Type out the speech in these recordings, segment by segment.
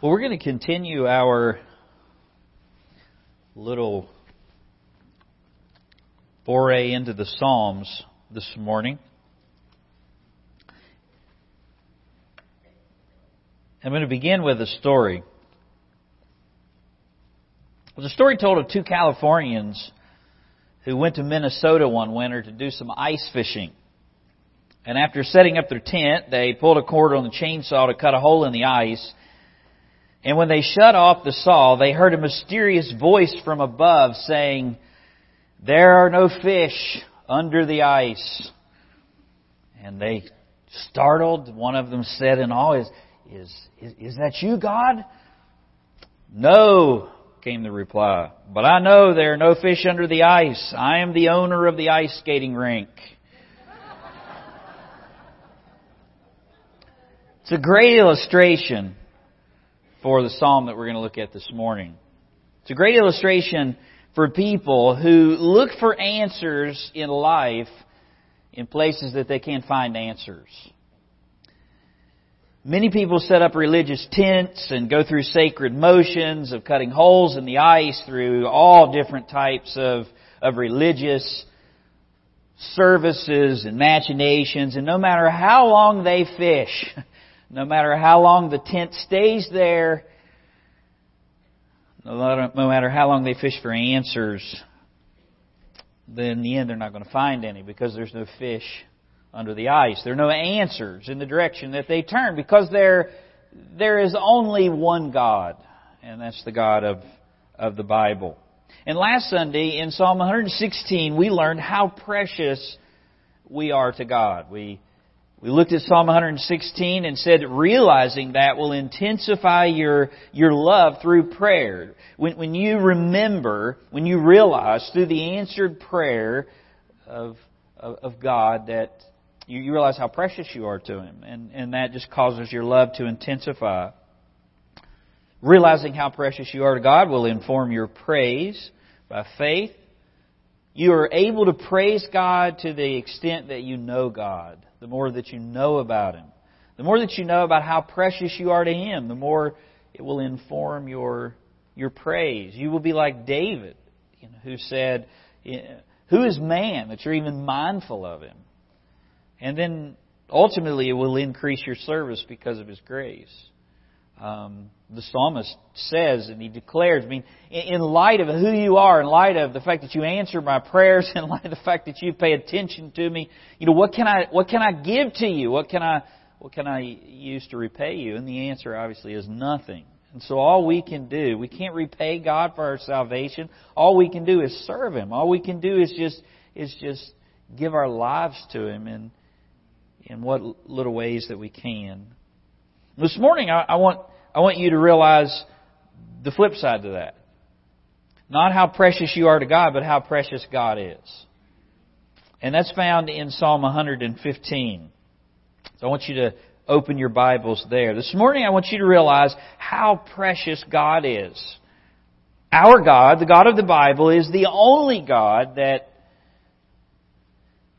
Well, we're going to continue our little foray into the Psalms this morning. I'm going to begin with a story. It was a story told of two Californians who went to Minnesota one winter to do some ice fishing. And after setting up their tent, they pulled a cord on the chainsaw to cut a hole in the ice and when they shut off the saw, they heard a mysterious voice from above saying, There are no fish under the ice. And they startled. One of them said in awe, Is, is, is, is that you, God? No, came the reply. But I know there are no fish under the ice. I am the owner of the ice skating rink. It's a great illustration for the psalm that we're going to look at this morning. It's a great illustration for people who look for answers in life in places that they can't find answers. Many people set up religious tents and go through sacred motions of cutting holes in the ice through all different types of, of religious services and machinations. And no matter how long they fish, no matter how long the tent stays there, no matter how long they fish for answers, then in the end they're not going to find any because there's no fish under the ice. There are no answers in the direction that they turn because there, there is only one God, and that's the God of, of the Bible. And last Sunday in Psalm 116 we learned how precious we are to God. We we looked at Psalm 116 and said realizing that will intensify your, your love through prayer. When, when you remember, when you realize through the answered prayer of, of, of God that you, you realize how precious you are to Him. And, and that just causes your love to intensify. Realizing how precious you are to God will inform your praise by faith. You are able to praise God to the extent that you know God the more that you know about Him. The more that you know about how precious you are to Him, the more it will inform your, your praise. You will be like David, you know, who said, Who is man that you're even mindful of him? And then ultimately it will increase your service because of His grace. Um, the psalmist says and he declares, I mean, in light of who you are, in light of the fact that you answer my prayers, in light of the fact that you pay attention to me, you know, what can I, what can I give to you? What can I, what can I use to repay you? And the answer obviously is nothing. And so all we can do, we can't repay God for our salvation. All we can do is serve Him. All we can do is just, is just give our lives to Him in, in what little ways that we can. This morning, I, I, want, I want you to realize the flip side to that. Not how precious you are to God, but how precious God is. And that's found in Psalm 115. So I want you to open your Bibles there. This morning, I want you to realize how precious God is. Our God, the God of the Bible, is the only God that,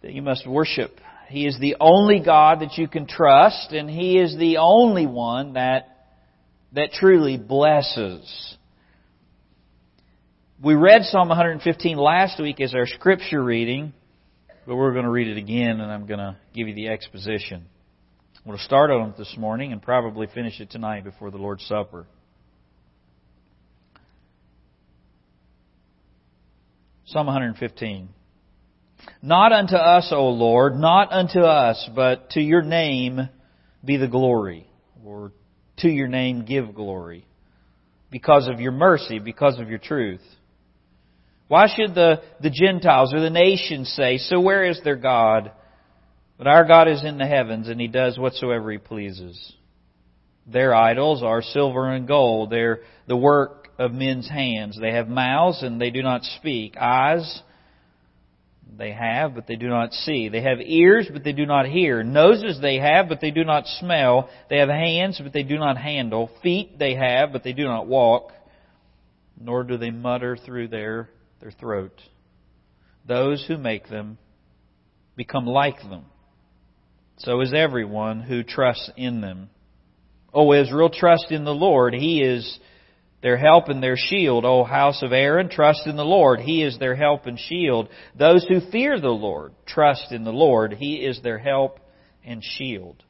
that you must worship he is the only God that you can trust, and He is the only one that, that truly blesses. We read Psalm 115 last week as our scripture reading, but we're going to read it again, and I'm going to give you the exposition. We'll start on it this morning and probably finish it tonight before the Lord's Supper. Psalm 115. Not unto us, O Lord, not unto us, but to your name be the glory, or to your name give glory, because of your mercy, because of your truth. Why should the, the Gentiles or the nations say, So where is their God? But our God is in the heavens, and He does whatsoever He pleases. Their idols are silver and gold. They're the work of men's hands. They have mouths, and they do not speak. Eyes, they have, but they do not see. They have ears, but they do not hear. Noses they have, but they do not smell. They have hands, but they do not handle. Feet they have, but they do not walk. Nor do they mutter through their, their throat. Those who make them become like them. So is everyone who trusts in them. O Israel, trust in the Lord. He is their help and their shield. O house of Aaron, trust in the Lord. He is their help and shield. Those who fear the Lord, trust in the Lord. He is their help and shield.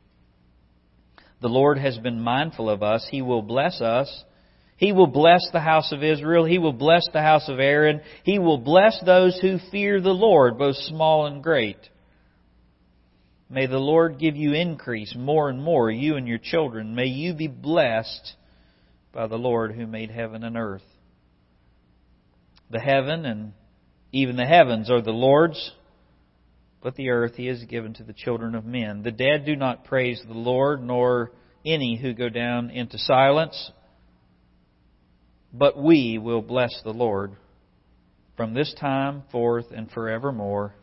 The Lord has been mindful of us. He will bless us. He will bless the house of Israel. He will bless the house of Aaron. He will bless those who fear the Lord, both small and great. May the Lord give you increase more and more, you and your children. May you be blessed by the Lord who made heaven and earth. The heaven and even the heavens are the Lord's, but the earth he has given to the children of men. The dead do not praise the Lord, nor any who go down into silence but we will bless the Lord from this time forth and forevermore.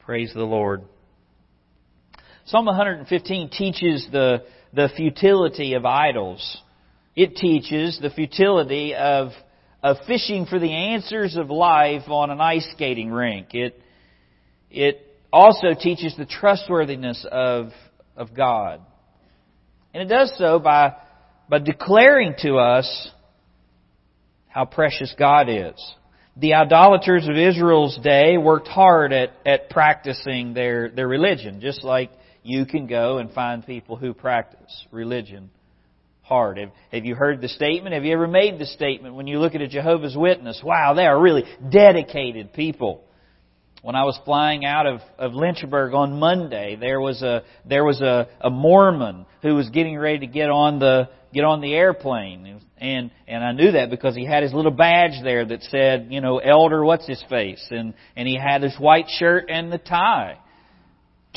Praise the Lord. Psalm 115 teaches the, the futility of idols. It teaches the futility of, of fishing for the answers of life on an ice skating rink. It, it also teaches the trustworthiness of, of God. And it does so by, by declaring to us how precious God is. The idolaters of Israel's day worked hard at, at practicing their, their religion, just like you can go and find people who practice religion hard. Have, have you heard the statement? Have you ever made the statement when you look at a Jehovah's Witness? Wow, they are really dedicated people. When I was flying out of, of Lynchburg on Monday, there was a there was a, a Mormon who was getting ready to get on the get on the airplane. And, and I knew that because he had his little badge there that said, you know, Elder what's his face? And, and he had his white shirt and the tie.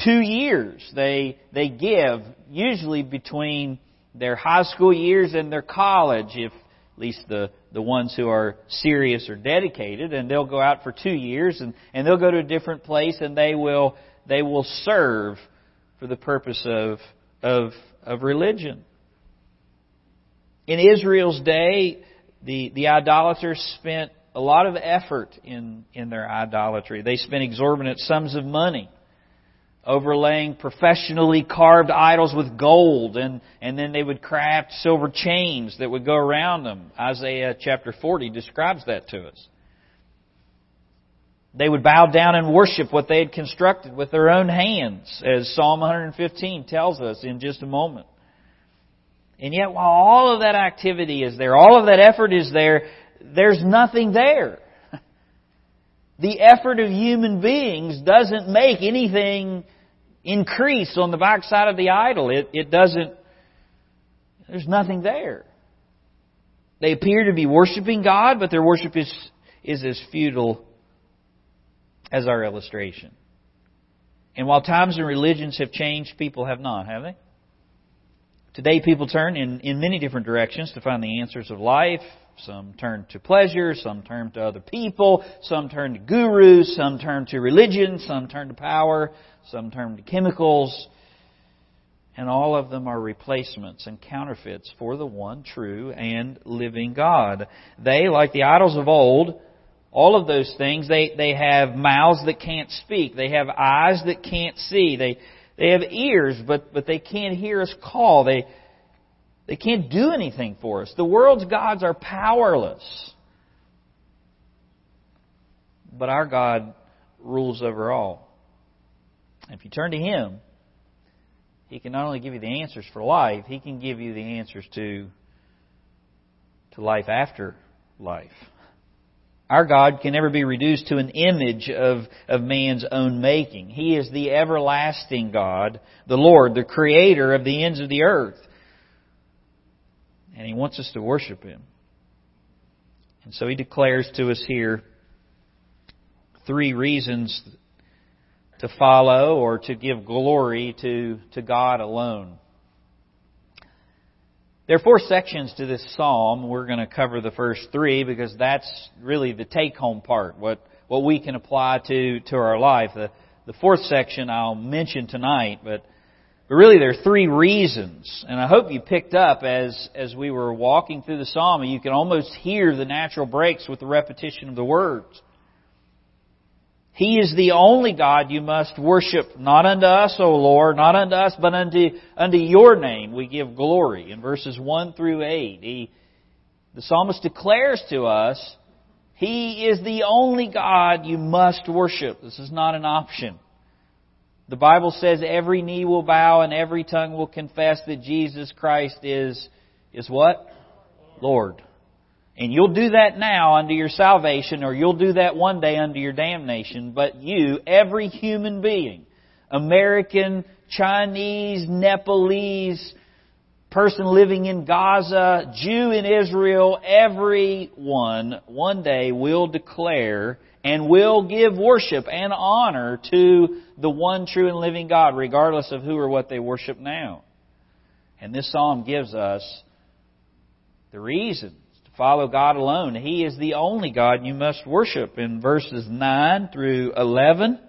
Two years they, they give, usually between their high school years and their college, if at least the, the ones who are serious or dedicated, and they'll go out for two years and, and they'll go to a different place and they will, they will serve for the purpose of, of, of religion. In Israel's day, the, the idolaters spent a lot of effort in, in their idolatry. They spent exorbitant sums of money overlaying professionally carved idols with gold, and, and then they would craft silver chains that would go around them. Isaiah chapter 40 describes that to us. They would bow down and worship what they had constructed with their own hands, as Psalm 115 tells us in just a moment. And yet, while all of that activity is there, all of that effort is there, there's nothing there. The effort of human beings doesn't make anything increase on the backside of the idol. It, it doesn't, there's nothing there. They appear to be worshiping God, but their worship is, is as futile as our illustration. And while times and religions have changed, people have not, have they? Today, people turn in, in many different directions to find the answers of life. Some turn to pleasure, some turn to other people, some turn to gurus, some turn to religion, some turn to power, some to chemicals. And all of them are replacements and counterfeits for the one true and living God. They, like the idols of old, all of those things, they, they have mouths that can't speak. They have eyes that can't see. They, they have ears, but, but they can't hear us call. They, they can't do anything for us. The world's gods are powerless. But our God rules over all. If you turn to Him, He can not only give you the answers for life, He can give you the answers to, to life after life. Our God can never be reduced to an image of, of man's own making. He is the everlasting God, the Lord, the creator of the ends of the earth. And He wants us to worship Him. And so He declares to us here three reasons to follow or to give glory to, to God alone. There are four sections to this psalm. We're going to cover the first three because that's really the take home part, what, what we can apply to, to our life. The, the fourth section I'll mention tonight, but, but really there are three reasons. And I hope you picked up as, as we were walking through the psalm, you can almost hear the natural breaks with the repetition of the words. He is the only God you must worship, not unto us, O Lord, not unto us, but unto, unto your name we give glory. In verses 1 through 8, he, the psalmist declares to us, He is the only God you must worship. This is not an option. The Bible says every knee will bow and every tongue will confess that Jesus Christ is, is what? Lord. And you'll do that now unto your salvation, or you'll do that one day unto your damnation. But you, every human being, American, Chinese, Nepalese, person living in Gaza, Jew in Israel, everyone one day will declare and will give worship and honor to the one true and living God, regardless of who or what they worship now. And this psalm gives us the reason Follow God alone. He is the only God you must worship. In verses 9 through 11,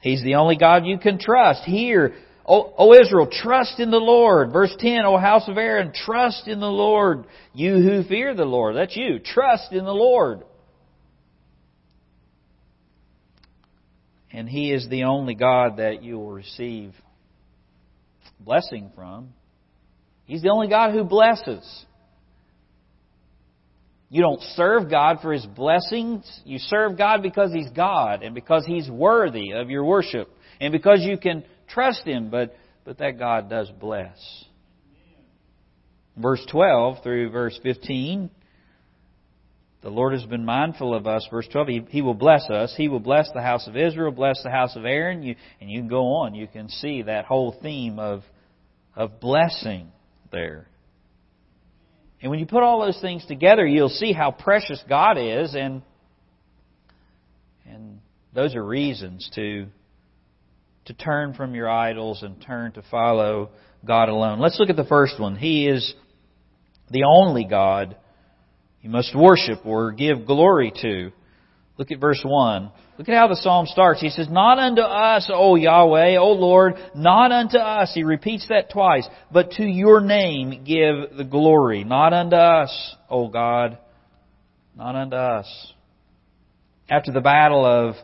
He's the only God you can trust. Here, O, o Israel, trust in the Lord. Verse 10, O house of Aaron, trust in the Lord. You who fear the Lord. That's you. Trust in the Lord. And He is the only God that you will receive blessing from. He's the only God who blesses. You don't serve God for His blessings. You serve God because He's God and because He's worthy of your worship and because you can trust Him, but, but that God does bless. Verse 12 through verse 15, the Lord has been mindful of us. Verse 12, He, he will bless us. He will bless the house of Israel, bless the house of Aaron. You, and you can go on. You can see that whole theme of, of blessing there. And when you put all those things together, you'll see how precious God is, and and those are reasons to to turn from your idols and turn to follow God alone. Let's look at the first one. He is the only God you must worship or give glory to. Look at verse 1. Look at how the psalm starts. He says, Not unto us, O Yahweh, O Lord, not unto us. He repeats that twice. But to your name give the glory. Not unto us, O God, not unto us. After the battle of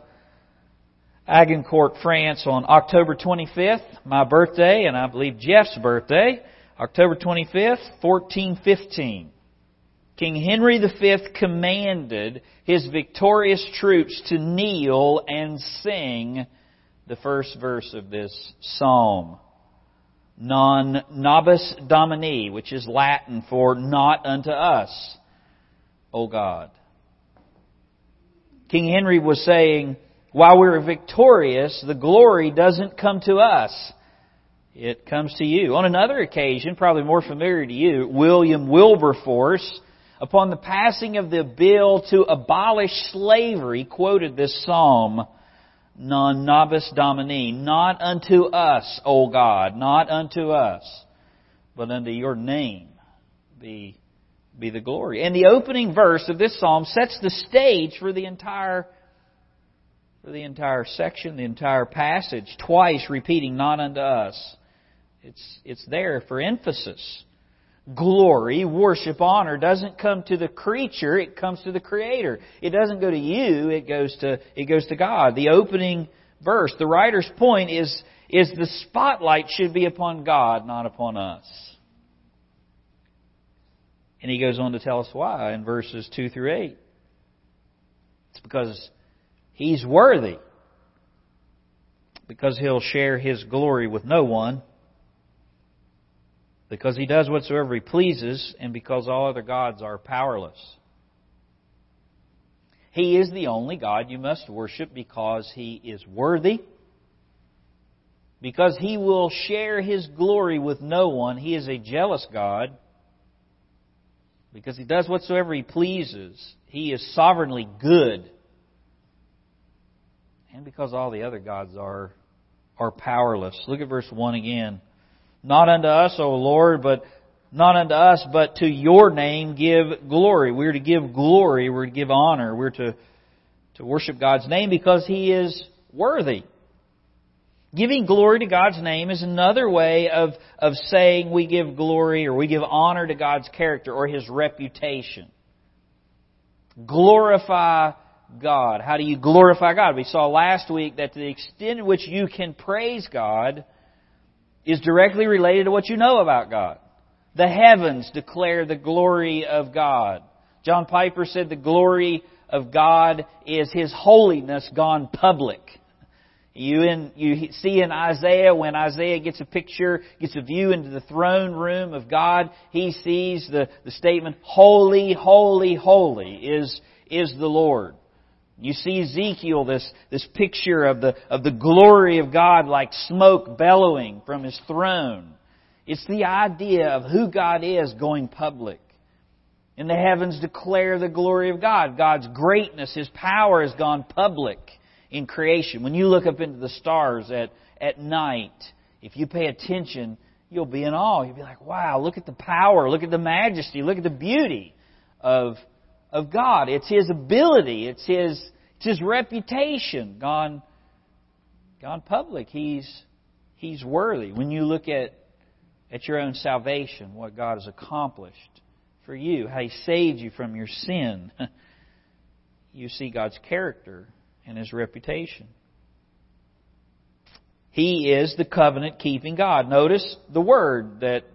Agincourt, France on October 25th, my birthday, and I believe Jeff's birthday, October 25th, 1415. King Henry V commanded his victorious troops to kneel and sing the first verse of this psalm. Non nobis domini, which is Latin for not unto us, O God. King Henry was saying, while we're victorious, the glory doesn't come to us. It comes to you. On another occasion, probably more familiar to you, William Wilberforce upon the passing of the bill to abolish slavery, quoted this psalm, non nobis domini, not unto us, O God, not unto us, but unto your name be, be the glory. And the opening verse of this psalm sets the stage for the entire for the entire section, the entire passage, twice repeating not unto us. It's, it's there for emphasis glory, worship, honor doesn't come to the creature, it comes to the Creator. It doesn't go to you, it goes to, it goes to God. The opening verse, the writer's point is, is the spotlight should be upon God, not upon us. And he goes on to tell us why in verses 2 through 8. It's because he's worthy. Because he'll share his glory with no one because he does whatsoever he pleases, and because all other gods are powerless. He is the only God you must worship because he is worthy, because he will share his glory with no one. He is a jealous God, because he does whatsoever he pleases. He is sovereignly good, and because all the other gods are, are powerless. Look at verse 1 again. Not unto us, O Lord, but not unto us, but to your name give glory. We're to give glory, we're to give honor, we're to, to worship God's name because He is worthy. Giving glory to God's name is another way of, of saying we give glory or we give honor to God's character or His reputation. Glorify God? How do you glorify God? We saw last week that to the extent in which you can praise God is directly related to what you know about God. The heavens declare the glory of God. John Piper said the glory of God is His holiness gone public. You, in, you see in Isaiah, when Isaiah gets a picture, gets a view into the throne room of God, he sees the, the statement, Holy, holy, holy is, is the Lord. You see Ezekiel, this, this picture of the, of the glory of God like smoke bellowing from His throne. It's the idea of who God is going public. And the heavens declare the glory of God. God's greatness, His power has gone public in creation. When you look up into the stars at, at night, if you pay attention, you'll be in awe. You'll be like, wow, look at the power, look at the majesty, look at the beauty of, of God. It's His ability, it's His, it's His reputation gone, gone public. He's, He's worthy. When you look at, at your own salvation, what God has accomplished for you, how He saved you from your sin, you see God's character and His reputation. He is the covenant keeping God. Notice the word that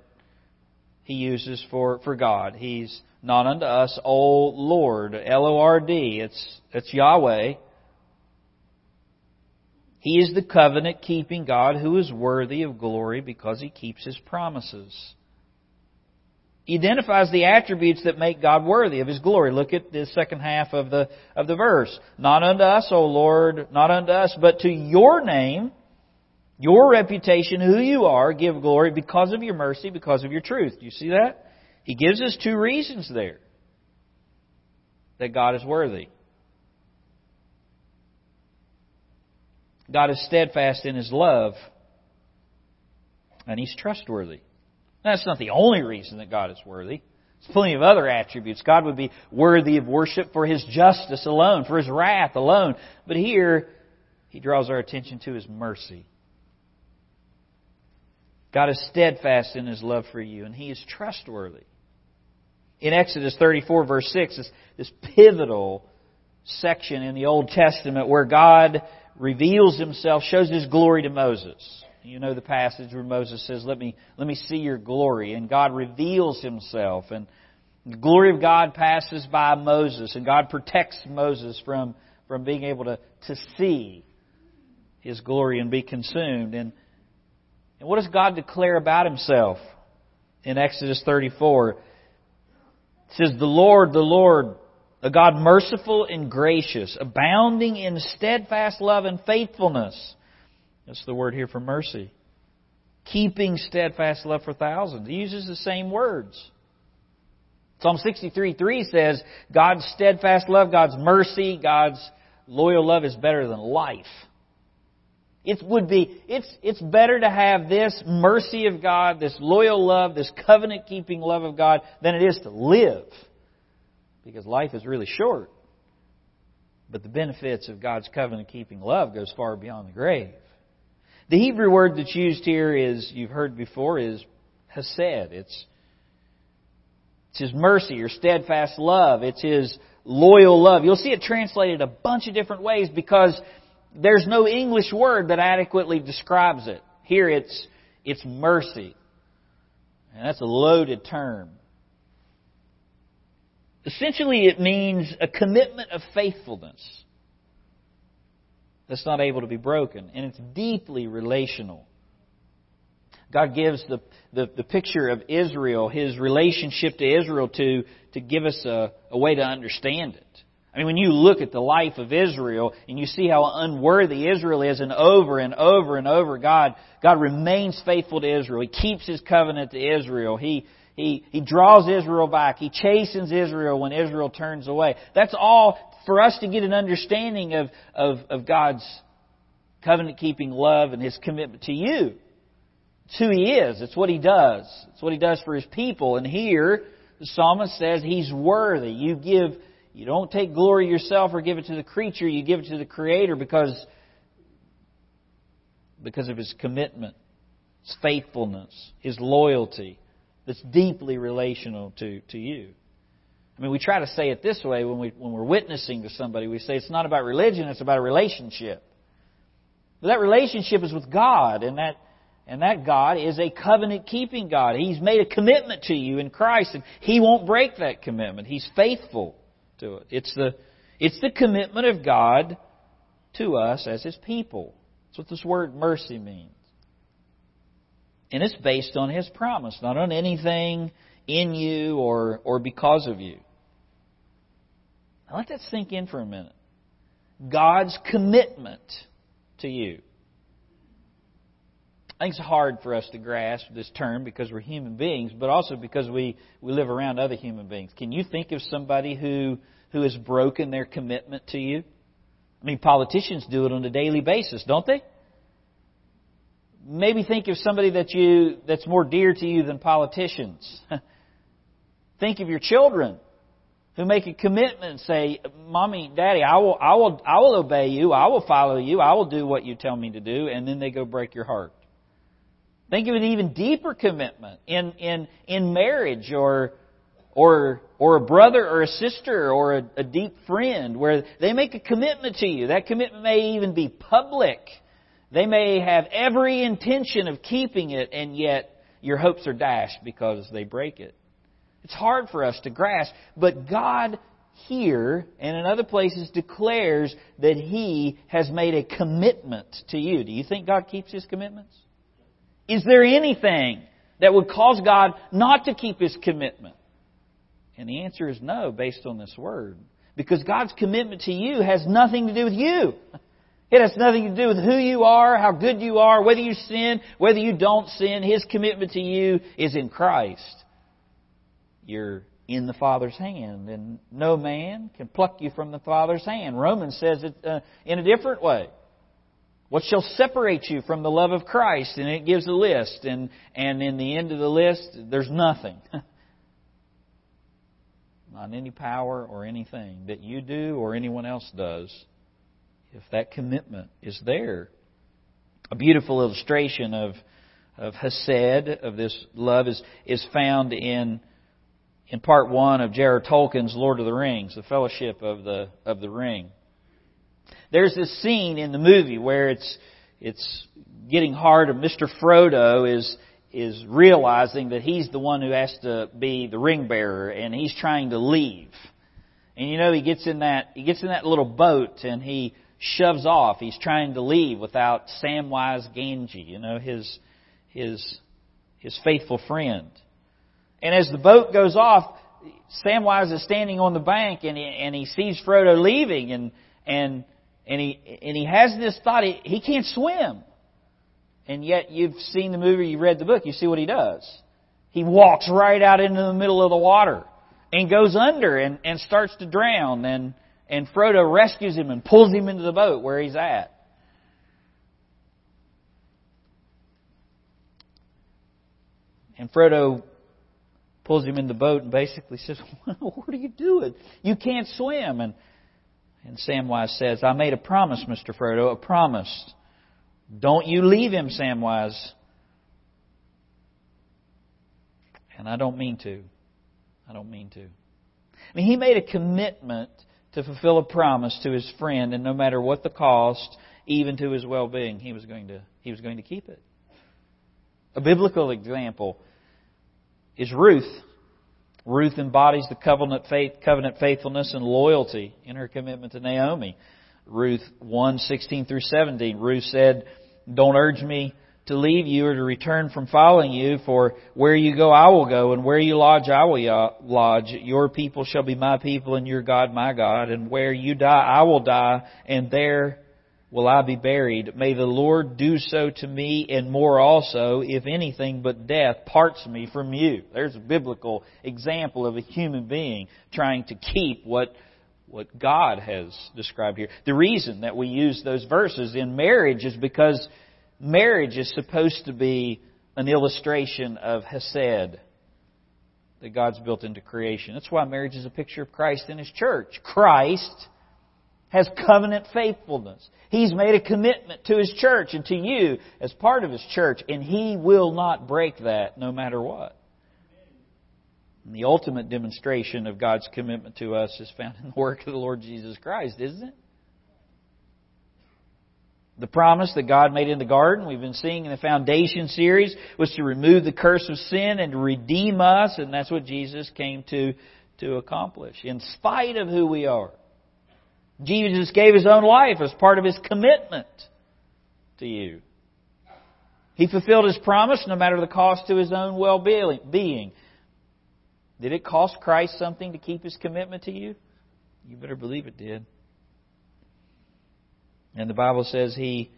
he uses for, for God. He's not unto us, O Lord, L O R D. It's, it's Yahweh. He is the covenant keeping God who is worthy of glory because he keeps his promises. He identifies the attributes that make God worthy of His glory. Look at the second half of the, of the verse. Not unto us, O Lord, not unto us, but to your name, your reputation, who you are, give glory because of your mercy, because of your truth. Do you see that? He gives us two reasons there that God is worthy. God is steadfast in His love, and He's trustworthy. That's not the only reason that God is worthy. There's plenty of other attributes. God would be worthy of worship for His justice alone, for His wrath alone. But here, He draws our attention to His mercy. God is steadfast in His love for you, and He is trustworthy. In Exodus 34, verse 6, this, this pivotal section in the Old Testament where God reveals Himself, shows His glory to Moses. You know the passage where Moses says, Let me, let me see your glory. And God reveals himself. And the glory of God passes by Moses. And God protects Moses from, from being able to, to see his glory and be consumed. And, and what does God declare about himself in Exodus 34? It says, The Lord, the Lord, a God merciful and gracious, abounding in steadfast love and faithfulness that's the word here for mercy. Keeping steadfast love for thousands. He uses the same words. Psalm 63 3 says, God's steadfast love, God's mercy, God's loyal love is better than life. It would be, it's, it's better to have this mercy of God, this loyal love, this covenant keeping love of God than it is to live. Because life is really short. But the benefits of God's covenant keeping love goes far beyond the grave. The Hebrew word that's used here is, you've heard before, is hesed. It's, it's His mercy or steadfast love. It's His loyal love. You'll see it translated a bunch of different ways because there's no English word that adequately describes it. Here it's, it's mercy. And that's a loaded term. Essentially, it means a commitment of faithfulness that's not able to be broken. And it's deeply relational. God gives the, the, the, picture of Israel, his relationship to Israel, to, to give us a, a way to understand it. I mean, when you look at the life of Israel and you see how unworthy Israel is, and over and over and over, God, God remains faithful to Israel. He keeps His covenant to Israel. He, he, he draws Israel back. He chastens Israel when Israel turns away. That's all for us to get an understanding of, of, of God's covenant keeping love and His commitment to you. It's who He is. It's what He does. It's what He does for His people. And here, the psalmist says He's worthy. You give, you don't take glory yourself or give it to the creature, you give it to the Creator because, because of His commitment, His faithfulness, His loyalty that's deeply relational to, to you. I mean, we try to say it this way when, we, when we're witnessing to somebody. We say it's not about religion, it's about a relationship. But that relationship is with God, and that, and that God is a covenant keeping God. He's made a commitment to you in Christ, and He won't break that commitment. He's faithful to it. It's the, it's the commitment of God to us as His people. That's what this word mercy means. And it's based on His promise, not on anything in you or, or because of you. Now let that sink in for a minute. God's commitment to you. I think it's hard for us to grasp this term because we're human beings, but also because we, we live around other human beings. Can you think of somebody who, who has broken their commitment to you? I mean, politicians do it on a daily basis, don't they? Maybe think of somebody that you, that's more dear to you than politicians. think of your children who make a commitment and say, Mommy, Daddy, I will, I will, I will obey you, I will follow you, I will do what you tell me to do, and then they go break your heart. Think of an even deeper commitment in, in, in marriage or, or, or a brother or a sister or a, a deep friend where they make a commitment to you. That commitment may even be public. They may have every intention of keeping it and yet your hopes are dashed because they break it. It's hard for us to grasp, but God here and in other places declares that He has made a commitment to you. Do you think God keeps His commitments? Is there anything that would cause God not to keep His commitment? And the answer is no, based on this word. Because God's commitment to you has nothing to do with you. It has nothing to do with who you are, how good you are, whether you sin, whether you don't sin. His commitment to you is in Christ you're in the Father's hand, and no man can pluck you from the Father's hand. Romans says it uh, in a different way. What shall separate you from the love of Christ? And it gives a list, and, and in the end of the list, there's nothing. Not any power or anything that you do or anyone else does, if that commitment is there. A beautiful illustration of, of Hesed, of this love, is, is found in in part one of J.R.R. Tolkien's Lord of the Rings, the Fellowship of the of the Ring. There's this scene in the movie where it's it's getting hard, and Mr. Frodo is is realizing that he's the one who has to be the ring bearer, and he's trying to leave. And you know, he gets in that he gets in that little boat, and he shoves off. He's trying to leave without Samwise Gamgee, you know, his his his faithful friend. And as the boat goes off, Samwise is standing on the bank and he, and he sees Frodo leaving and, and, and he, and he has this thought, he, he can't swim. And yet you've seen the movie, you read the book, you see what he does. He walks right out into the middle of the water and goes under and, and starts to drown and, and Frodo rescues him and pulls him into the boat where he's at. And Frodo pulls him in the boat and basically says, What are you doing? You can't swim. And, and Samwise says, I made a promise, Mr. Frodo, a promise. Don't you leave him, Samwise. And I don't mean to. I don't mean to. I mean, he made a commitment to fulfill a promise to his friend, and no matter what the cost, even to his well-being, he was going to he was going to keep it. A biblical example is Ruth. Ruth embodies the covenant faith, covenant faithfulness and loyalty in her commitment to Naomi. Ruth 1, 16 through 17. Ruth said, Don't urge me to leave you or to return from following you, for where you go I will go, and where you lodge I will lodge. Your people shall be my people, and your God my God, and where you die I will die, and there will I be buried. May the Lord do so to me and more also, if anything but death parts me from you. There's a biblical example of a human being trying to keep what what God has described here. The reason that we use those verses in marriage is because marriage is supposed to be an illustration of Hesed that God's built into creation. That's why marriage is a picture of Christ and His church. Christ has covenant faithfulness. He's made a commitment to His church and to you as part of His church, and He will not break that no matter what. And the ultimate demonstration of God's commitment to us is found in the work of the Lord Jesus Christ, isn't it? The promise that God made in the garden, we've been seeing in the foundation series, was to remove the curse of sin and to redeem us, and that's what Jesus came to, to accomplish, in spite of who we are. Jesus gave His own life as part of His commitment to you. He fulfilled His promise no matter the cost to His own well-being. Did it cost Christ something to keep His commitment to you? You better believe it did. And the Bible says He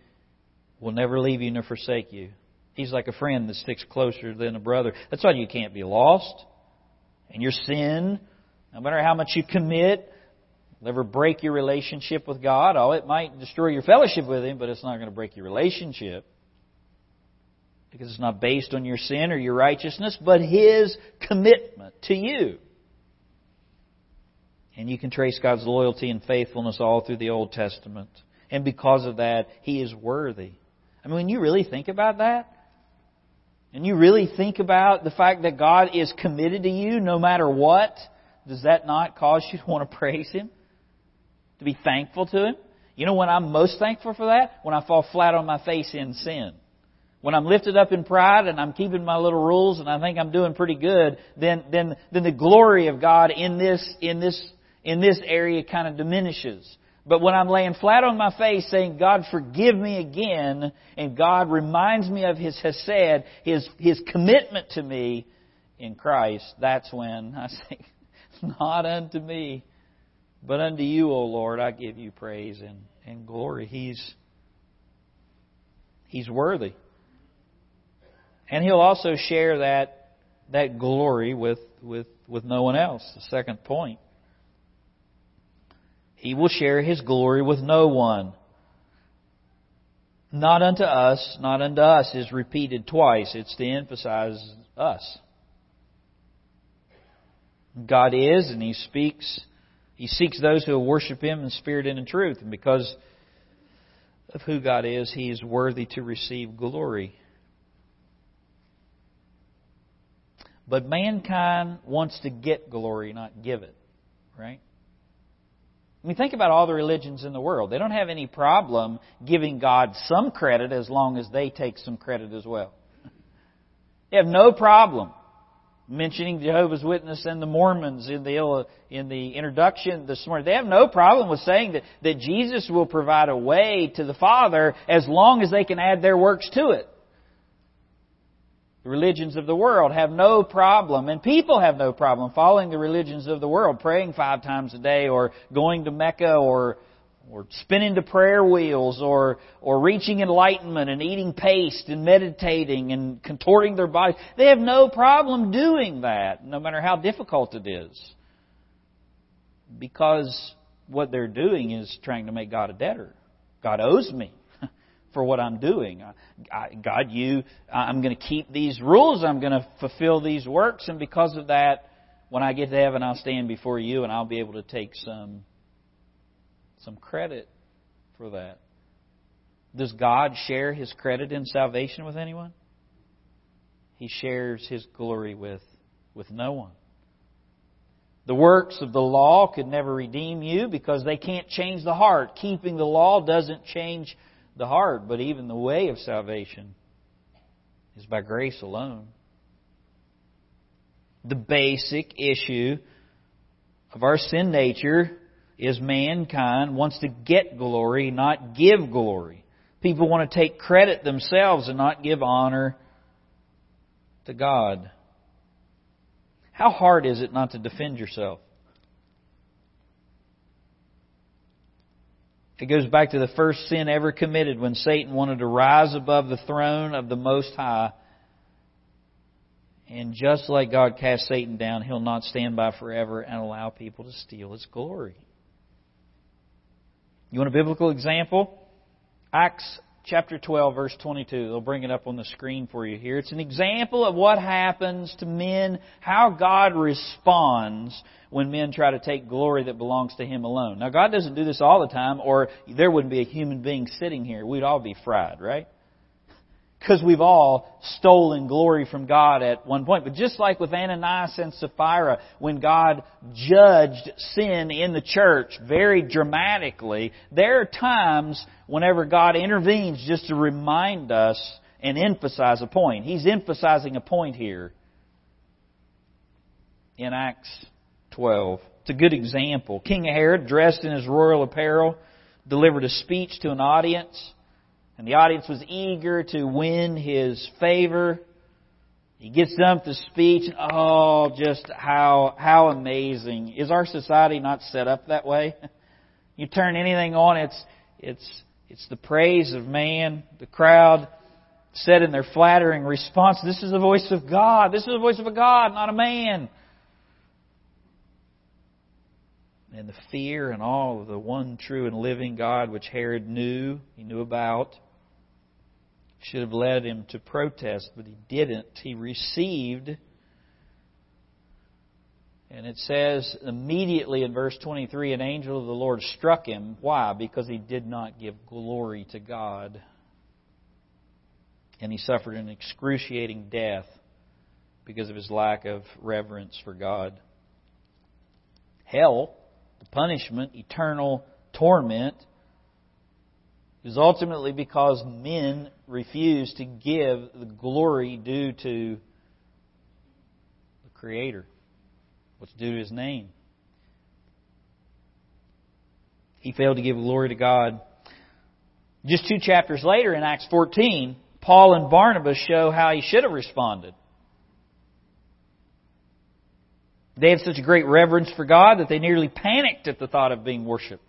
will never leave you nor forsake you. He's like a friend that sticks closer than a brother. That's why you can't be lost. And your sin, no matter how much you commit, will never break your relationship with God. Oh, it might destroy your fellowship with Him, but it's not going to break your relationship. Because it's not based on your sin or your righteousness, but His commitment to you. And you can trace God's loyalty and faithfulness all through the Old Testament. And because of that, He is worthy. I mean, when you really think about that, and you really think about the fact that God is committed to you no matter what, does that not cause you to want to praise Him? To be thankful to Him? You know when I'm most thankful for that? When I fall flat on my face in sin. When I'm lifted up in pride and I'm keeping my little rules and I think I'm doing pretty good, then, then, then the glory of God in this, in this, in this area kind of diminishes. But when I'm laying flat on my face saying, God forgive me again, and God reminds me of His Hesed, His, His commitment to me in Christ, that's when I say, not unto me, but unto you, O Lord, I give you praise and, and glory. He's, He's worthy. And He'll also share that, that glory with, with, with no one else. The second point. He will share his glory with no one. Not unto us, not unto us is repeated twice. It's to emphasize us. God is, and He speaks. He seeks those who worship Him in spirit and in truth. And because of who God is, He is worthy to receive glory. But mankind wants to get glory, not give it. Right? I mean, think about all the religions in the world. They don't have any problem giving God some credit as long as they take some credit as well. They have no problem mentioning Jehovah's Witness and the Mormons in the in the introduction this morning. They have no problem with saying that, that Jesus will provide a way to the Father as long as they can add their works to it. The religions of the world have no problem, and people have no problem following the religions of the world, praying five times a day, or going to Mecca, or or spinning the prayer wheels, or or reaching enlightenment and eating paste and meditating and contorting their bodies. They have no problem doing that, no matter how difficult it is, because what they're doing is trying to make God a debtor. God owes me for what I'm doing. I, God, you, I'm going to keep these rules. I'm going to fulfill these works. And because of that, when I get to heaven, I'll stand before you and I'll be able to take some, some credit for that. Does God share His credit in salvation with anyone? He shares His glory with, with no one. The works of the law could never redeem you because they can't change the heart. Keeping the law doesn't change the heart, but even the way of salvation is by grace alone. The basic issue of our sin nature is mankind wants to get glory, not give glory. People want to take credit themselves and not give honor to God. How hard is it not to defend yourself? It goes back to the first sin ever committed when Satan wanted to rise above the throne of the Most High. And just like God cast Satan down, He'll not stand by forever and allow people to steal His glory. You want a biblical example? Acts chapter 12, verse 22. They'll bring it up on the screen for you here. It's an example of what happens to men, how God responds when men try to take glory that belongs to Him alone. Now, God doesn't do this all the time, or there wouldn't be a human being sitting here. We'd all be fried, right? Because we've all stolen glory from God at one point. But just like with Ananias and Sapphira, when God judged sin in the church very dramatically, there are times whenever God intervenes just to remind us and emphasize a point. He's emphasizing a point here in Acts 12. It's a good example. King Herod, dressed in his royal apparel, delivered a speech to an audience. And the audience was eager to win his favor. He gets up to speech. Oh, just how, how amazing. Is our society not set up that way? You turn anything on, it's, it's, it's the praise of man. The crowd said in their flattering response, this is the voice of God. This is the voice of a God, not a man. And the fear and all of the one true and living God which Herod knew, he knew about, should have led him to protest, but he didn't. He received. And it says immediately in verse 23 an angel of the Lord struck him. Why? Because he did not give glory to God. And he suffered an excruciating death because of his lack of reverence for God. Hell, punishment, eternal torment, is ultimately because men refuse to give the glory due to the Creator, what's due to His name. He failed to give glory to God. Just two chapters later in Acts 14, Paul and Barnabas show how he should have responded. They had such a great reverence for God that they nearly panicked at the thought of being worshiped.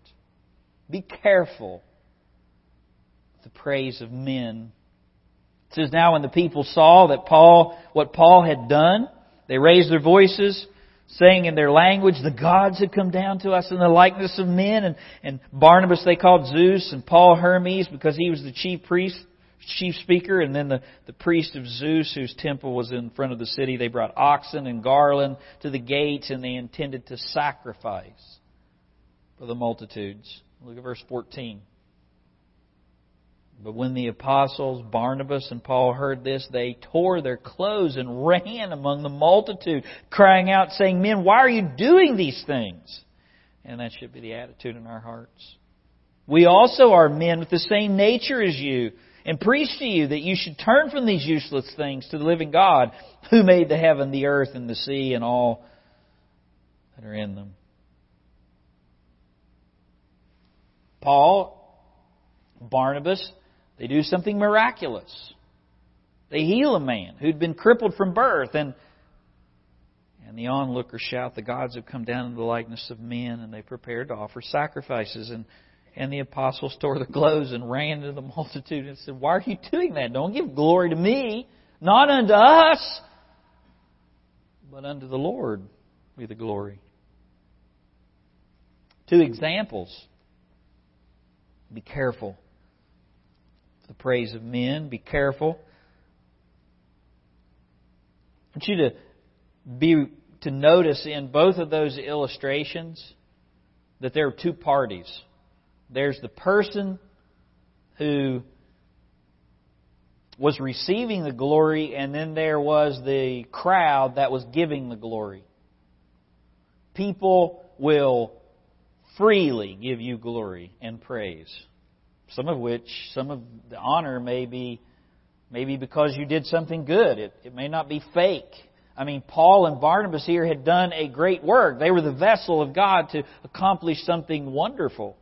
Be careful with the praise of men. It says now when the people saw that Paul, what Paul had done, they raised their voices, saying in their language, the gods have come down to us in the likeness of men. And, and Barnabas they called Zeus and Paul Hermes because he was the chief priest, chief speaker. And then the, the priest of Zeus whose temple was in front of the city, they brought oxen and garland to the gates and they intended to sacrifice for the multitudes. Look at verse 14. But when the apostles Barnabas and Paul heard this, they tore their clothes and ran among the multitude, crying out, saying, Men, why are you doing these things? And that should be the attitude in our hearts. We also are men with the same nature as you, and preach to you that you should turn from these useless things to the living God, who made the heaven, the earth, and the sea, and all that are in them. Paul, Barnabas, they do something miraculous. They heal a man who'd been crippled from birth, and and the onlookers shout, "The gods have come down in the likeness of men," and they prepare to offer sacrifices. And and the apostles tore the clothes and ran to the multitude and said, "Why are you doing that? Don't give glory to me, not unto us, but unto the Lord be the glory." Two examples. Be careful the praise of men. Be careful. I want you to be to notice in both of those illustrations that there are two parties. There's the person who was receiving the glory, and then there was the crowd that was giving the glory. People will freely give you glory and praise. Some of which, some of the honor may be maybe because you did something good. It, it may not be fake. I mean, Paul and Barnabas here had done a great work. They were the vessel of God to accomplish something wonderful.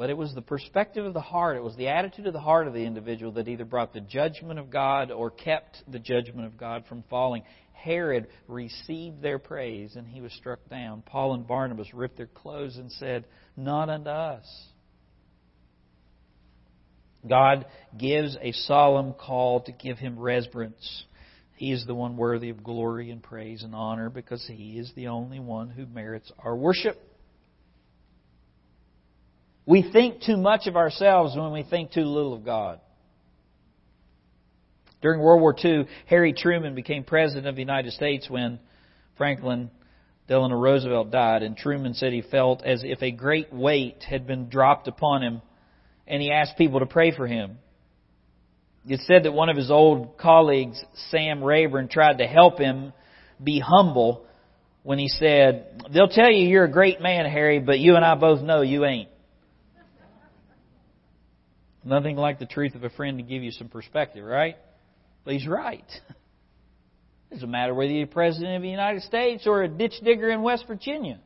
But it was the perspective of the heart, it was the attitude of the heart of the individual that either brought the judgment of God or kept the judgment of God from falling. Herod received their praise and he was struck down. Paul and Barnabas ripped their clothes and said, Not unto us. God gives a solemn call to give him reverence. He is the one worthy of glory and praise and honor because he is the only one who merits our worship. We think too much of ourselves when we think too little of God. During World War II, Harry Truman became president of the United States when Franklin Delano Roosevelt died, and Truman said he felt as if a great weight had been dropped upon him, and he asked people to pray for him. It said that one of his old colleagues, Sam Rayburn, tried to help him be humble when he said, They'll tell you you're a great man, Harry, but you and I both know you ain't. Nothing like the truth of a friend to give you some perspective, right? But he's right. It doesn't matter whether you're president of the United States or a ditch digger in West Virginia.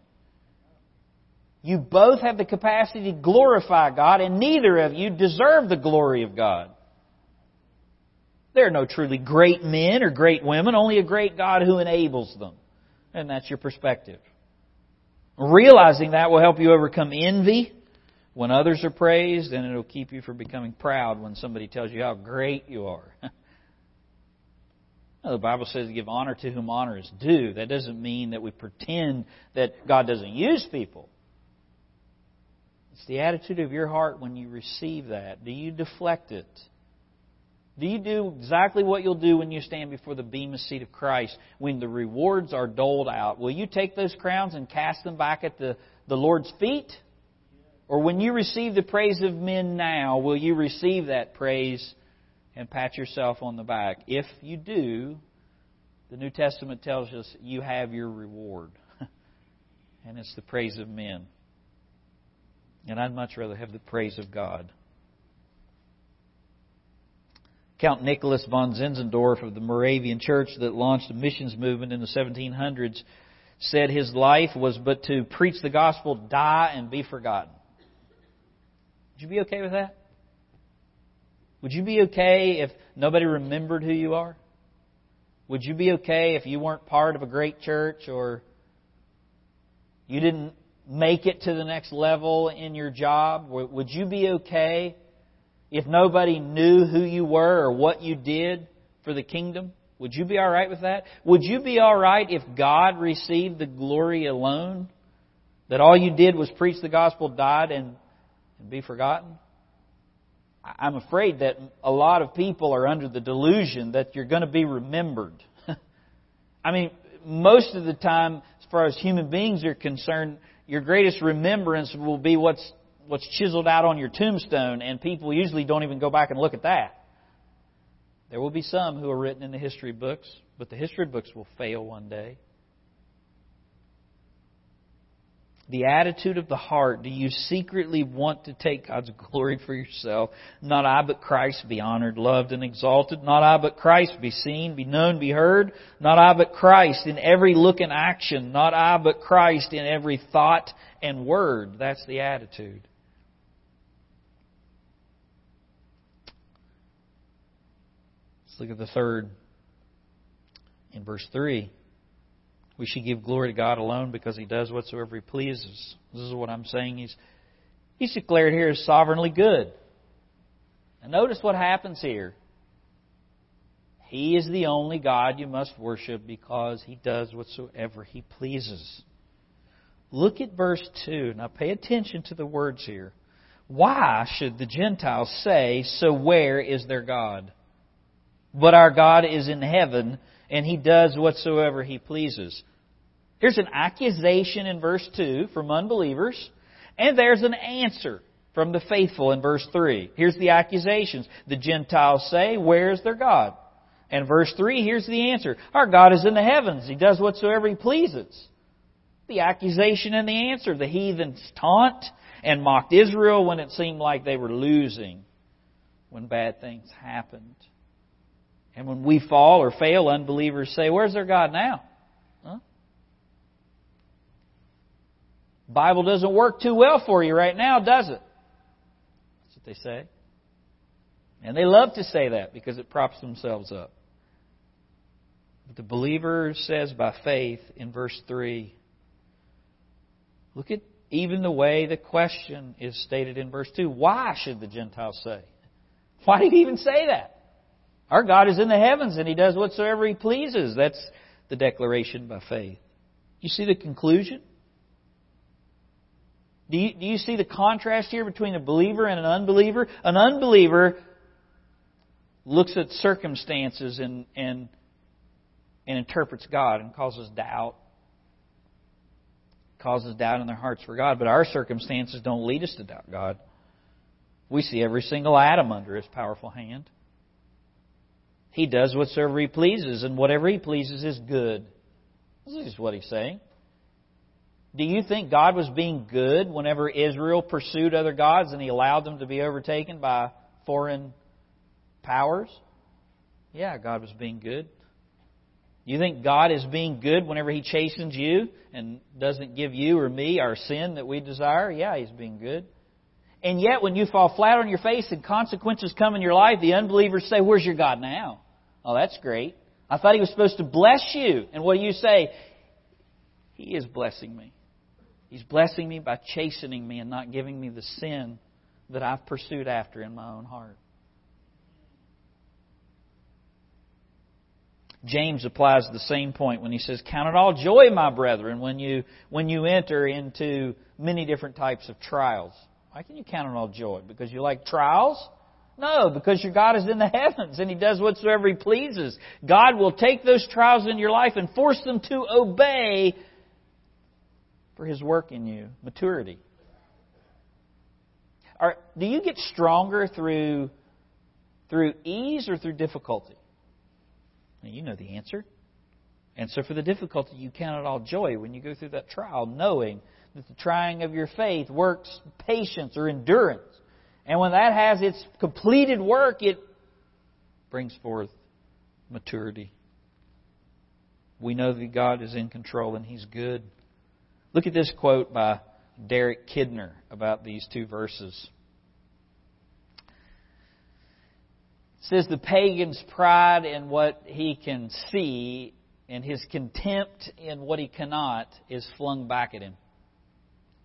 You both have the capacity to glorify God, and neither of you deserve the glory of God. There are no truly great men or great women, only a great God who enables them. And that's your perspective. Realizing that will help you overcome envy when others are praised, and it'll keep you from becoming proud when somebody tells you how great you are. the Bible says to give honor to whom honor is due. That doesn't mean that we pretend that God doesn't use people. It's the attitude of your heart when you receive that. Do you deflect it? Do you do exactly what you'll do when you stand before the Bema seat of Christ when the rewards are doled out? Will you take those crowns and cast them back at the, the Lord's feet? Or when you receive the praise of men now, will you receive that praise and pat yourself on the back? If you do, the New Testament tells us you have your reward. and it's the praise of men. And I'd much rather have the praise of God. Count Nicholas von Zinzendorf of the Moravian Church that launched a missions movement in the 1700s said his life was but to preach the gospel, die, and be forgotten. Would you be okay with that? Would you be okay if nobody remembered who you are? Would you be okay if you weren't part of a great church or you didn't make it to the next level in your job? Would you be okay if nobody knew who you were or what you did for the kingdom? Would you be all right with that? Would you be all right if God received the glory alone? That all you did was preach the gospel, died, and, be forgotten? I'm afraid that a lot of people are under the delusion that you're going to be remembered. I mean, most of the time, as far as human beings are concerned, your greatest remembrance will be what's what's chiseled out on your tombstone, and people usually don't even go back and look at that. There will be some who are written in the history books, but the history books will fail one day. The attitude of the heart. Do you secretly want to take God's glory for yourself? Not I, but Christ be honored, loved, and exalted. Not I, but Christ be seen, be known, be heard. Not I, but Christ in every look and action. Not I, but Christ in every thought and word. That's the attitude. Let's look at the third in verse 3. We should give glory to God alone because He does whatsoever He pleases. This is what I'm saying. He's, he's declared here as sovereignly good. And notice what happens here. He is the only God you must worship because He does whatsoever He pleases. Look at verse 2. Now pay attention to the words here. Why should the Gentiles say, So where is their God? But our God is in heaven and he does whatsoever he pleases. Here's an accusation in verse 2 from unbelievers, and there's an answer from the faithful in verse 3. Here's the accusations. The Gentiles say, Where is their God? And verse 3, here's the answer. Our God is in the heavens. He does whatsoever He pleases. The accusation and the answer. The heathens taunt and mocked Israel when it seemed like they were losing, when bad things happened. And when we fall or fail, unbelievers say, Where's their God now? Huh? Bible doesn't work too well for you right now, does it? That's what they say. And they love to say that because it props themselves up. But the believer says by faith in verse 3 look at even the way the question is stated in verse 2. Why should the Gentiles say? Why did he even say that? Our God is in the heavens and He does whatsoever He pleases. That's the declaration by faith. You see the conclusion? Do you, do you see the contrast here between a believer and an unbeliever? An unbeliever looks at circumstances and, and, and interprets God and causes doubt. Causes doubt in their hearts for God. But our circumstances don't lead us to doubt God. We see every single atom under His powerful hand. He does whatsoever He pleases, and whatever He pleases is good. This is what He's saying. Do you think God was being good whenever Israel pursued other gods and He allowed them to be overtaken by foreign powers? Yeah, God was being good. You think God is being good whenever He chastens you and doesn't give you or me our sin that we desire? Yeah, He's being good. And yet, when you fall flat on your face and consequences come in your life, the unbelievers say, Where's your God now? Oh, that's great. I thought He was supposed to bless you. And what do you say? He is blessing me. He's blessing me by chastening me and not giving me the sin that I've pursued after in my own heart. James applies the same point when he says, Count it all joy, my brethren, when you, when you enter into many different types of trials. Why can you count it all joy? Because you like trials? No, because your God is in the heavens and He does whatsoever He pleases. God will take those trials in your life and force them to obey for His work in you, maturity. Are, do you get stronger through, through ease or through difficulty? Now, you know the answer. And so, for the difficulty, you count it all joy when you go through that trial, knowing that the trying of your faith works patience or endurance. And when that has its completed work, it brings forth maturity. We know that God is in control and He's good. Look at this quote by Derek Kidner about these two verses. It says the pagan's pride in what he can see and his contempt in what he cannot is flung back at him.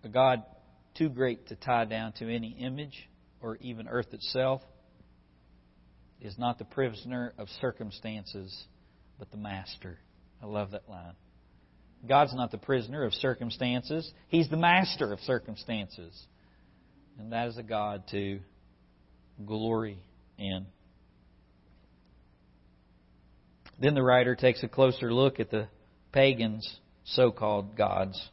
A God too great to tie down to any image or even earth itself is not the prisoner of circumstances, but the master. I love that line. God's not the prisoner of circumstances, He's the master of circumstances. And that is a God to glory in. Then the writer takes a closer look at the pagans' so called gods.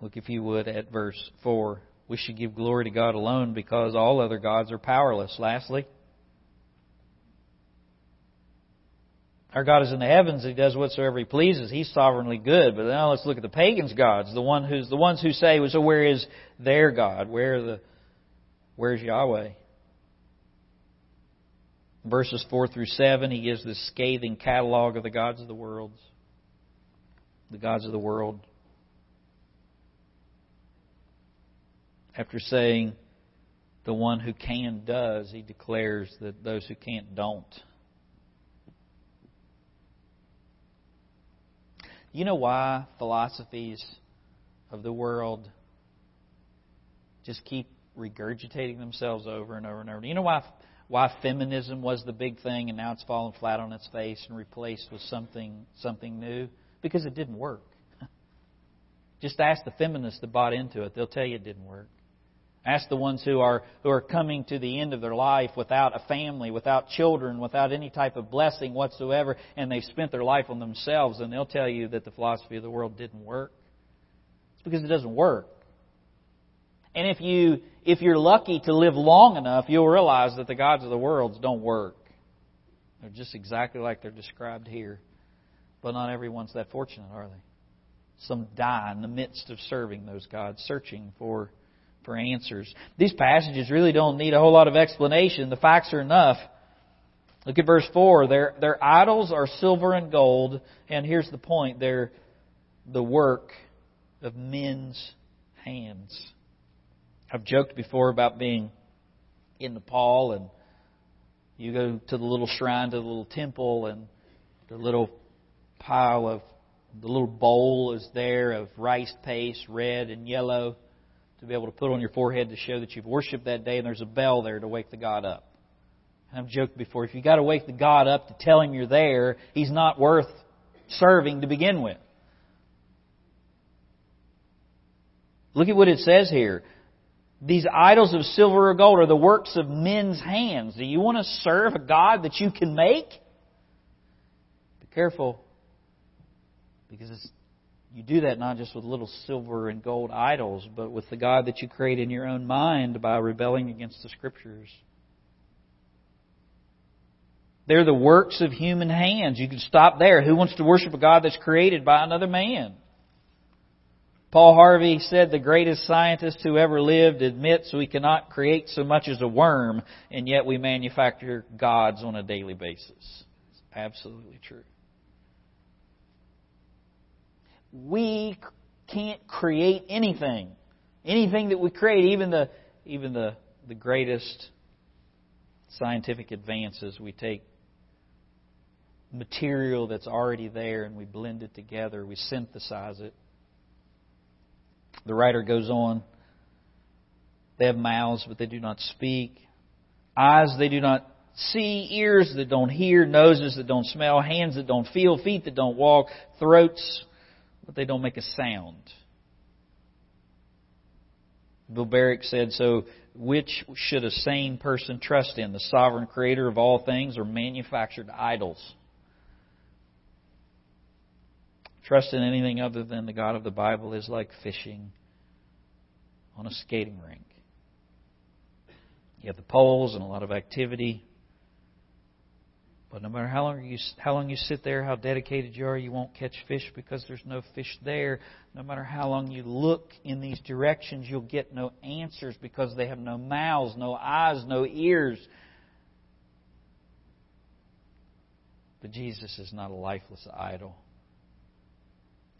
Look, if you would, at verse 4. We should give glory to God alone because all other gods are powerless. Lastly, Our God is in the heavens. He does whatsoever He pleases. He's sovereignly good. But now let's look at the pagans' gods, the one who's the ones who say, "So where is their God? Where the where's Yahweh?" Verses four through seven, he gives this scathing catalog of the gods of the world. The gods of the world. After saying, "The one who can does," he declares that those who can't don't. You know why philosophies of the world just keep regurgitating themselves over and over and over? You know why why feminism was the big thing and now it's fallen flat on its face and replaced with something something new? Because it didn't work. Just ask the feminists that bought into it; they'll tell you it didn't work. Ask the ones who are, who are coming to the end of their life without a family, without children, without any type of blessing whatsoever, and they've spent their life on themselves, and they'll tell you that the philosophy of the world didn't work. It's because it doesn't work. And if you if you're lucky to live long enough, you'll realize that the gods of the world don't work. They're just exactly like they're described here. But not everyone's that fortunate, are they? Some die in the midst of serving those gods, searching for for answers. These passages really don't need a whole lot of explanation. The facts are enough. Look at verse 4. Their, their idols are silver and gold, and here's the point they're the work of men's hands. I've joked before about being in Nepal, and you go to the little shrine, to the little temple, and the little pile of the little bowl is there of rice paste, red and yellow to be able to put on your forehead to show that you've worshiped that day, and there's a bell there to wake the God up. I've joked before, if you've got to wake the God up to tell him you're there, he's not worth serving to begin with. Look at what it says here. These idols of silver or gold are the works of men's hands. Do you want to serve a God that you can make? Be careful, because it's you do that not just with little silver and gold idols, but with the God that you create in your own mind by rebelling against the Scriptures. They're the works of human hands. You can stop there. Who wants to worship a God that's created by another man? Paul Harvey said the greatest scientist who ever lived admits we cannot create so much as a worm, and yet we manufacture gods on a daily basis. It's absolutely true. We can't create anything. Anything that we create, even the even the, the greatest scientific advances, we take material that's already there and we blend it together, we synthesize it. The writer goes on. They have mouths, but they do not speak. Eyes they do not see, ears that don't hear, noses that don't smell, hands that don't feel, feet that don't walk, throats, but they don't make a sound. Bill Barrick said, So which should a sane person trust in, the sovereign creator of all things or manufactured idols? Trust in anything other than the God of the Bible is like fishing on a skating rink. You have the poles and a lot of activity. No matter how long you how long you sit there, how dedicated you are, you won't catch fish because there's no fish there. No matter how long you look in these directions, you'll get no answers because they have no mouths, no eyes, no ears. But Jesus is not a lifeless idol.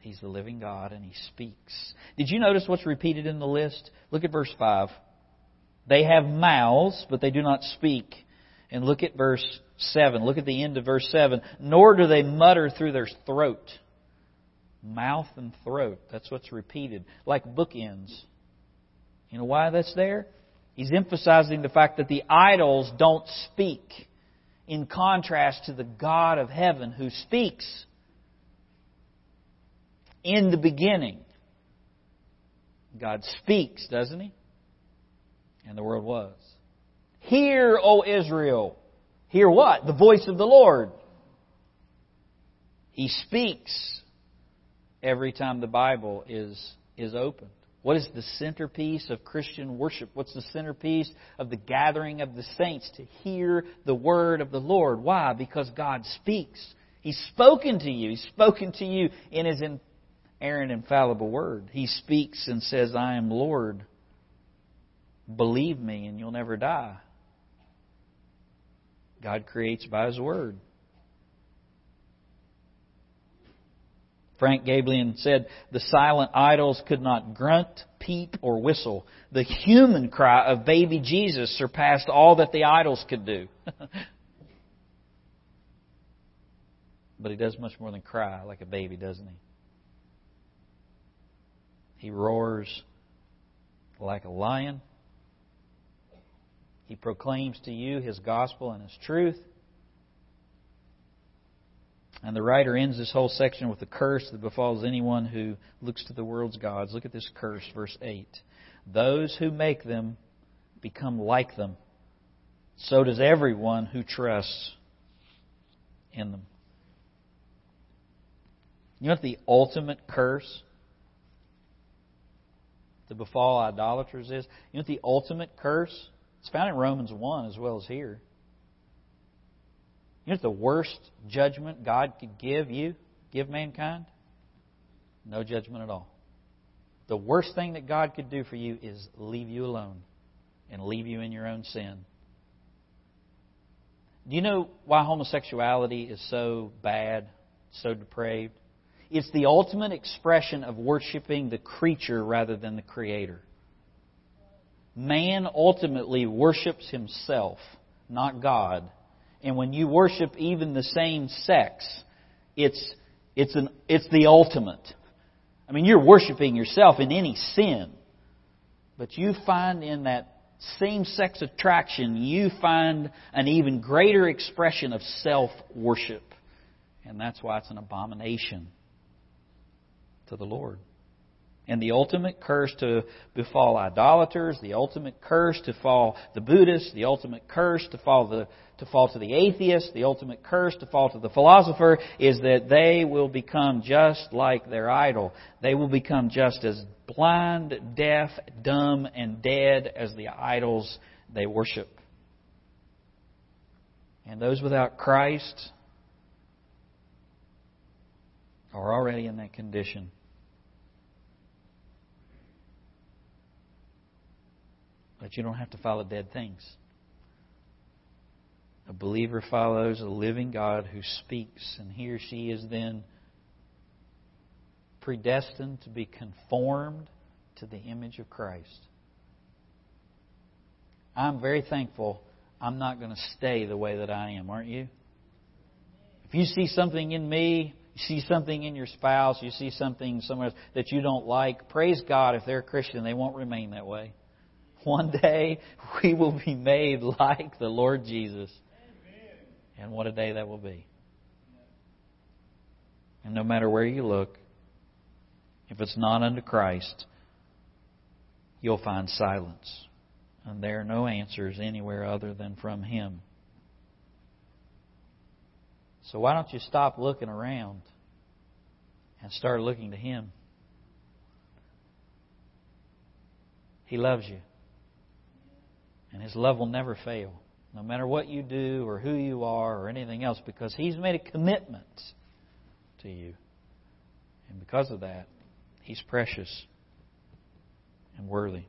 He's the living God and He speaks. Did you notice what's repeated in the list? Look at verse 5. They have mouths, but they do not speak. And look at verse 7. Look at the end of verse 7. Nor do they mutter through their throat. Mouth and throat. That's what's repeated. Like bookends. You know why that's there? He's emphasizing the fact that the idols don't speak in contrast to the God of heaven who speaks in the beginning. God speaks, doesn't He? And the world was. Hear, O Israel. Hear what? The voice of the Lord. He speaks every time the Bible is, is opened. What is the centerpiece of Christian worship? What's the centerpiece of the gathering of the saints? To hear the word of the Lord. Why? Because God speaks. He's spoken to you. He's spoken to you in His inerrant, infallible word. He speaks and says, I am Lord. Believe me and you'll never die. God creates by His Word. Frank Gaebelein said, The silent idols could not grunt, peep, or whistle. The human cry of baby Jesus surpassed all that the idols could do. but he does much more than cry like a baby, doesn't he? He roars like a lion. He proclaims to you his gospel and his truth. And the writer ends this whole section with a curse that befalls anyone who looks to the world's gods. Look at this curse, verse 8. Those who make them become like them. So does everyone who trusts in them. You know what the ultimate curse to befall idolaters is? You know what the ultimate curse? It's found in Romans 1 as well as here. You know the worst judgment God could give you, give mankind? No judgment at all. The worst thing that God could do for you is leave you alone and leave you in your own sin. Do you know why homosexuality is so bad, so depraved? It's the ultimate expression of worshiping the creature rather than the creator. Man ultimately worships himself, not God. And when you worship even the same sex, it's, it's, an, it's the ultimate. I mean, you're worshiping yourself in any sin. But you find in that same sex attraction, you find an even greater expression of self worship. And that's why it's an abomination to the Lord. And the ultimate curse to befall idolaters, the ultimate curse to fall the Buddhists, the ultimate curse to fall the to fall to the atheist, the ultimate curse to fall to the philosopher is that they will become just like their idol. They will become just as blind, deaf, dumb, and dead as the idols they worship. And those without Christ are already in that condition. But you don't have to follow dead things. A believer follows a living God who speaks, and he or she is then predestined to be conformed to the image of Christ. I'm very thankful I'm not going to stay the way that I am, aren't you? If you see something in me, you see something in your spouse, you see something somewhere that you don't like, praise God if they're a Christian, they won't remain that way. One day we will be made like the Lord Jesus. And what a day that will be. And no matter where you look, if it's not unto Christ, you'll find silence. And there are no answers anywhere other than from Him. So why don't you stop looking around and start looking to Him? He loves you. And His love will never fail, no matter what you do or who you are or anything else, because He's made a commitment to you. And because of that, He's precious and worthy.